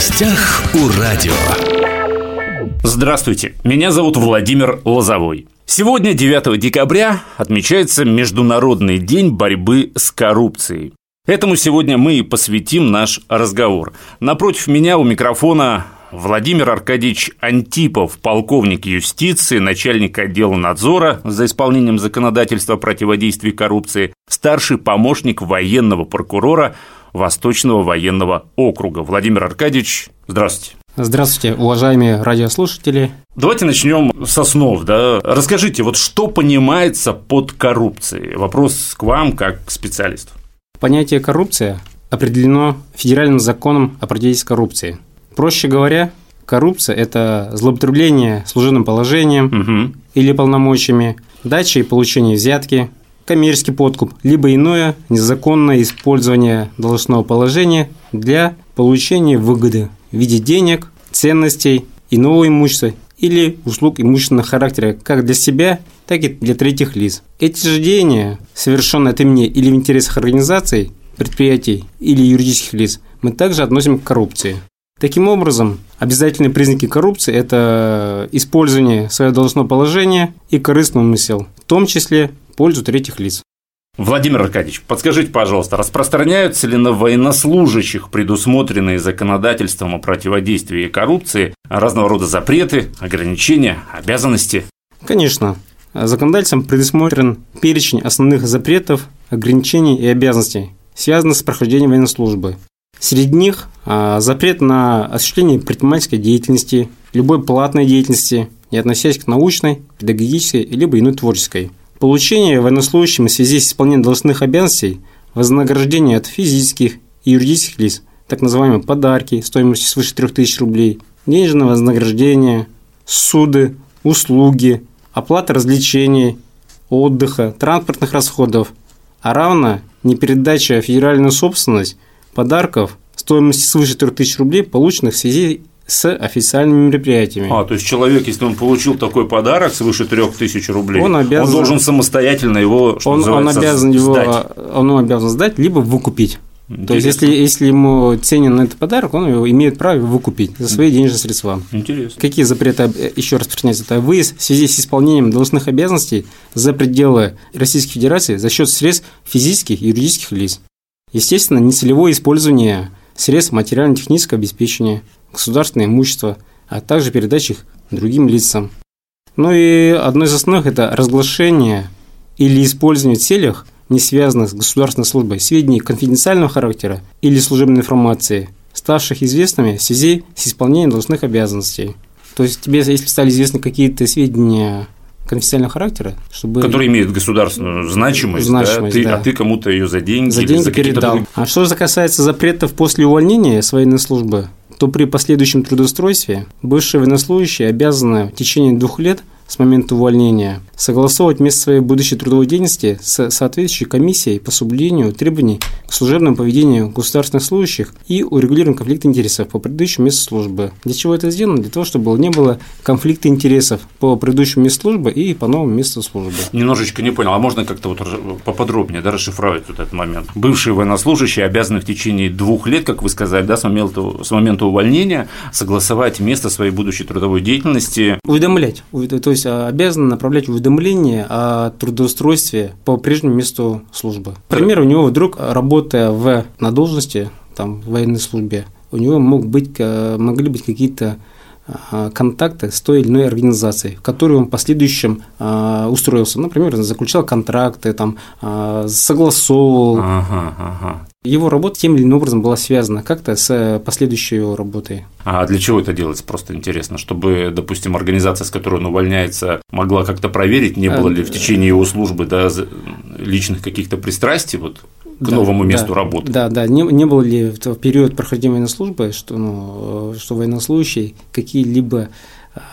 гостях у радио. Здравствуйте, меня зовут Владимир Лозовой. Сегодня, 9 декабря, отмечается Международный день борьбы с коррупцией. Этому сегодня мы и посвятим наш разговор. Напротив меня у микрофона Владимир Аркадьевич Антипов, полковник юстиции, начальник отдела надзора за исполнением законодательства о противодействии коррупции, старший помощник военного прокурора Восточного военного округа. Владимир Аркадьевич, здравствуйте. Здравствуйте, уважаемые радиослушатели. Давайте начнем с основ. Да? Расскажите, вот что понимается под коррупцией? Вопрос к вам как к специалисту. Понятие коррупция определено федеральным законом о противодействии коррупции. Проще говоря, коррупция – это злоупотребление служебным положением угу. или полномочиями, дача и получение взятки, коммерческий подкуп, либо иное незаконное использование должностного положения для получения выгоды в виде денег, ценностей, иного имущества или услуг имущественного характера как для себя, так и для третьих лиц. Эти же деяния, совершенные от имени или в интересах организаций, предприятий или юридических лиц, мы также относим к коррупции. Таким образом, обязательные признаки коррупции – это использование своего должностного положения и корыстный умысел, в том числе пользу третьих лиц. Владимир Аркадьевич, подскажите, пожалуйста, распространяются ли на военнослужащих предусмотренные законодательством о противодействии коррупции разного рода запреты, ограничения, обязанности? Конечно. Законодательством предусмотрен перечень основных запретов, ограничений и обязанностей, связанных с прохождением военной службы. Среди них а, запрет на осуществление предпринимательской деятельности, любой платной деятельности, не относящейся к научной, педагогической либо иной творческой. Получение военнослужащим в связи с исполнением должностных обязанностей вознаграждение от физических и юридических лиц, так называемые подарки стоимостью свыше 3000 рублей, денежное вознаграждение, суды, услуги, оплата развлечений, отдыха, транспортных расходов, а равно непередача в федеральную собственность – подарков стоимостью свыше 3000 рублей, полученных в связи с официальными мероприятиями. А, то есть человек, если он получил такой подарок свыше 3000 рублей, он, обязан, он должен самостоятельно его, что он, он обязан его, сдать. Он обязан сдать, либо выкупить. Интересно. То есть, если, если ему ценен этот подарок, он его имеет право выкупить за свои денежные средства. Интересно. Какие запреты еще распространяются? Это выезд в связи с исполнением должностных обязанностей за пределы Российской Федерации за счет средств физических и юридических лиц. Естественно, нецелевое использование средств материально-технического обеспечения, государственное имущество, а также передача их другим лицам. Ну и одно из основных – это разглашение или использование в целях, не связанных с государственной службой, сведений конфиденциального характера или служебной информации, ставших известными в связи с исполнением должностных обязанностей. То есть тебе, если стали известны какие-то сведения конфиденциального характера, чтобы... Который имеет государственную значимость, значимость да? Ты, да. а ты кому-то ее за деньги, за деньги за передал. А что же касается запретов после увольнения с военной службы, то при последующем трудоустройстве бывшие военнослужащие обязаны в течение двух лет с момента увольнения, согласовывать место своей будущей трудовой деятельности с соответствующей комиссией по соблюдению требований к служебному поведению государственных служащих и урегулированию конфликта интересов по предыдущему месту службы. Для чего это сделано? Для того, чтобы не было конфликта интересов по предыдущему месту службы и по новому месту службы. Немножечко не понял, а можно как-то вот поподробнее да, расшифровать вот этот момент? Бывшие военнослужащие обязаны в течение двух лет, как вы сказали, да, с момента, с момента увольнения согласовать место своей будущей трудовой деятельности. Уведомлять. То есть есть а, обязаны направлять уведомление о трудоустройстве по прежнему месту службы. Например, у него вдруг, работая в, на должности, там, в военной службе, у него мог быть, могли быть какие-то а, контакты с той или иной организацией, в которую он в последующем э, устроился. Например, заключал контракты, там, э, согласовывал. Ага, ага. Его работа тем или иным образом была связана как-то с последующей его работой. А для чего это делается? Просто интересно, чтобы, допустим, организация, с которой он увольняется, могла как-то проверить, не было ли в течение его службы да, личных каких-то пристрастий вот, к да, новому месту да, работы. Да, да, не, не было ли в период прохождения военной службы, что, ну, что военнослужащий какие-либо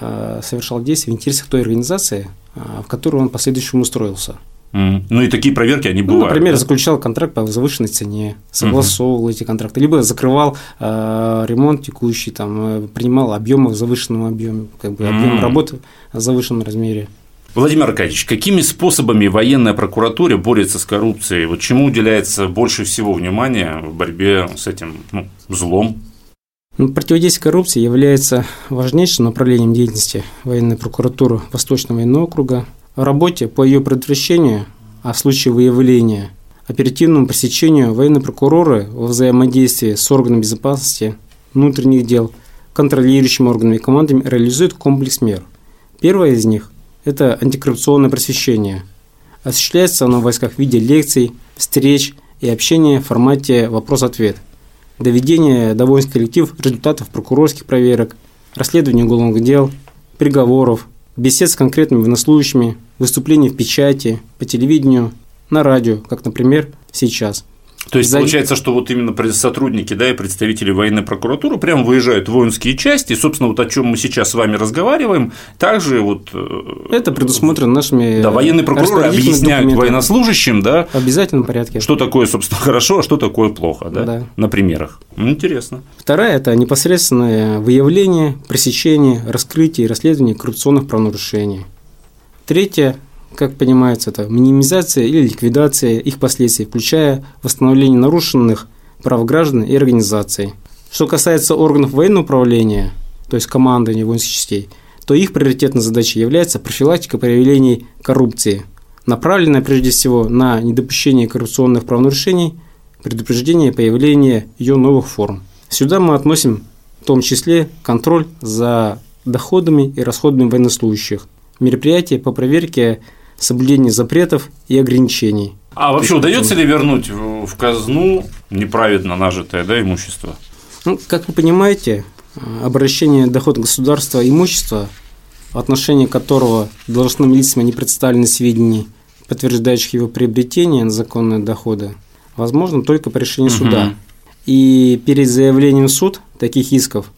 э, совершал действия в интересах той организации, э, в которую он последующему устроился. Mm. Ну и такие проверки они ну, бывают. Например, да? заключал контракт по завышенной цене, согласовывал mm-hmm. эти контракты, либо закрывал э, ремонт текущий, там, э, принимал объемы в завышенном объеме, как бы объем mm-hmm. работы в завышенном размере. Владимир Аркадьевич, какими способами военная прокуратура борется с коррупцией? Вот чему уделяется больше всего внимания в борьбе с этим ну, злом? Ну, противодействие коррупции является важнейшим направлением деятельности военной прокуратуры Восточного военного округа. Работе по ее предотвращению, а в случае выявления, оперативному пресечению военные прокуроры во взаимодействии с органами безопасности внутренних дел, контролирующими органами и командами реализуют комплекс мер. Первое из них – это антикоррупционное просвещение. Осуществляется оно в войсках в виде лекций, встреч и общения в формате вопрос-ответ – доведение до воинских коллектив результатов прокурорских проверок, расследования уголовных дел, приговоров, бесед с конкретными военнослужащими, выступлений в печати, по телевидению, на радио, как, например, сейчас – то есть За... получается, что вот именно сотрудники, да, и представители военной прокуратуры прям выезжают в воинские части, и, собственно, вот о чем мы сейчас с вами разговариваем, также вот э, это предусмотрено нашими да, военные прокуроры объясняют военнослужащим, да, в обязательном порядке, что такое, собственно, хорошо, а что такое плохо, да, да. на примерах. Интересно. Вторая – это непосредственное выявление, пресечение, раскрытие и расследование коррупционных правонарушений. Третье как понимается, это минимизация или ликвидация их последствий, включая восстановление нарушенных прав граждан и организаций. Что касается органов военного управления, то есть командования воинских частей, то их приоритетной задачей является профилактика проявлений коррупции, направленная прежде всего на недопущение коррупционных правонарушений, предупреждение появления ее новых форм. Сюда мы относим в том числе контроль за доходами и расходами военнослужащих, мероприятия по проверке соблюдение запретов и ограничений. А вообще удается ли вернуть в казну неправедно нажитое да, имущество? Ну, как вы понимаете, обращение доход государства имущества, в отношении которого должностным лицам не представлены сведения, подтверждающих его приобретение на законные доходы, возможно только по решению угу. суда. И перед заявлением в суд таких исков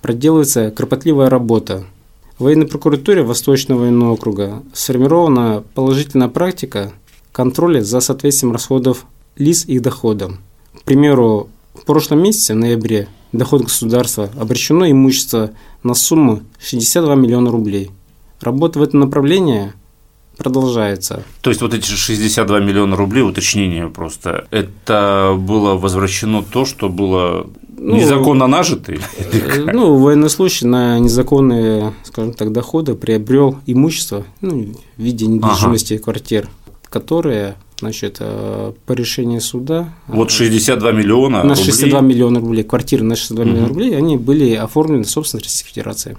проделывается кропотливая работа – в военной прокуратуре Восточного военного округа сформирована положительная практика контроля за соответствием расходов лиц их доходам. К примеру, в прошлом месяце, в ноябре, доход государства обращено имущество на сумму 62 миллиона рублей. Работа в этом направлении продолжается. То есть вот эти 62 миллиона рублей, уточнение просто, это было возвращено то, что было ну, незаконно нажитые? Э, ну, военнослужащий на незаконные, скажем так, доходы приобрел имущество ну, в виде недвижимости ага. квартир, которые значит, э, по решению суда… Вот 62 миллиона На 62 рублей. миллиона рублей, квартиры на 62 угу. миллиона рублей, они были оформлены в собственность Российской Федерации.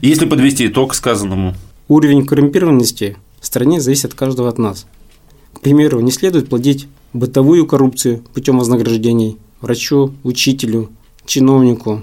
Если подвести итог сказанному? Уровень коррумпированности в стране зависит от каждого от нас. К примеру, не следует платить бытовую коррупцию путем вознаграждений врачу, учителю, чиновнику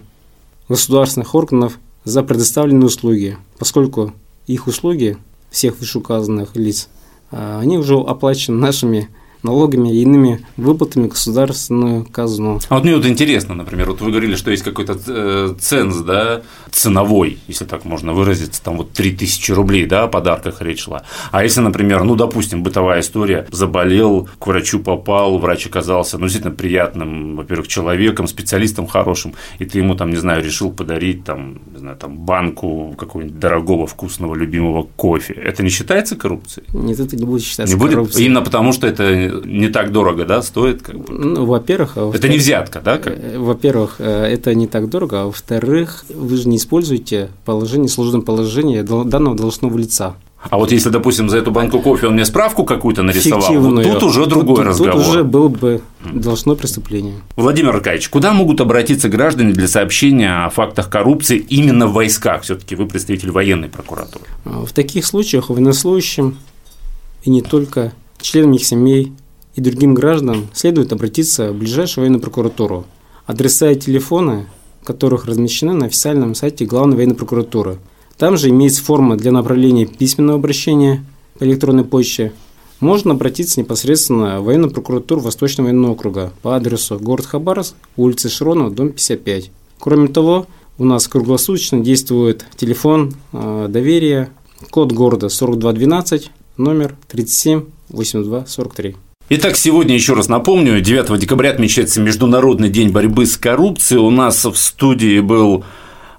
государственных органов за предоставленные услуги, поскольку их услуги всех вышеуказанных лиц, а, они уже оплачены нашими налогами и иными выплатами государственную казну. А вот мне вот интересно, например, вот вы говорили, что есть какой-то э, ценз, да, ценовой, если так можно выразиться, там вот 3000 рублей, да, о подарках речь шла. А если, например, ну, допустим, бытовая история, заболел, к врачу попал, врач оказался, ну, действительно приятным, во-первых, человеком, специалистом хорошим, и ты ему там, не знаю, решил подарить там, не знаю, там банку какого-нибудь дорогого, вкусного, любимого кофе. Это не считается коррупцией? Нет, это не будет считаться не будет? Именно потому, что это не так дорого, да, стоит? Как бы. Ну, во-первых… А это не взятка, да? Как? Э, во-первых, э, это не так дорого, а во-вторых, вы же не используете положение, служебное положение данного должностного лица. А вот если, допустим, за эту банку кофе он мне справку какую-то нарисовал, вот тут уже другой тут, разговор. Тут уже было бы должно преступление. Владимир Аркадьевич, куда могут обратиться граждане для сообщения о фактах коррупции именно в войсках? Все-таки вы представитель военной прокуратуры. В таких случаях военнослужащим и не только членам их семей и другим гражданам следует обратиться в ближайшую военную прокуратуру. Адреса и телефоны, которых размещены на официальном сайте Главной военной прокуратуры. Там же имеется форма для направления письменного обращения по электронной почте. Можно обратиться непосредственно в военную прокуратуру Восточного военного округа по адресу город Хабаровск, улица Широнова, дом 55. Кроме того, у нас круглосуточно действует телефон э, доверия, код города 4212, номер 37 82 43. Итак, сегодня еще раз напомню, 9 декабря отмечается Международный день борьбы с коррупцией. У нас в студии был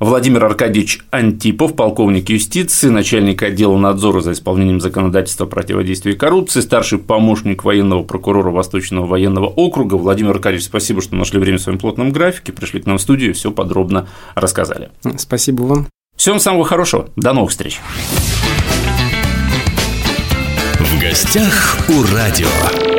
Владимир Аркадьевич Антипов, полковник юстиции, начальник отдела надзора за исполнением законодательства противодействия коррупции, старший помощник военного прокурора Восточного военного округа. Владимир Аркадьевич, спасибо, что нашли время в своем плотном графике, пришли к нам в студию, все подробно рассказали. Спасибо вам. Всем самого хорошего. До новых встреч. В гостях у радио.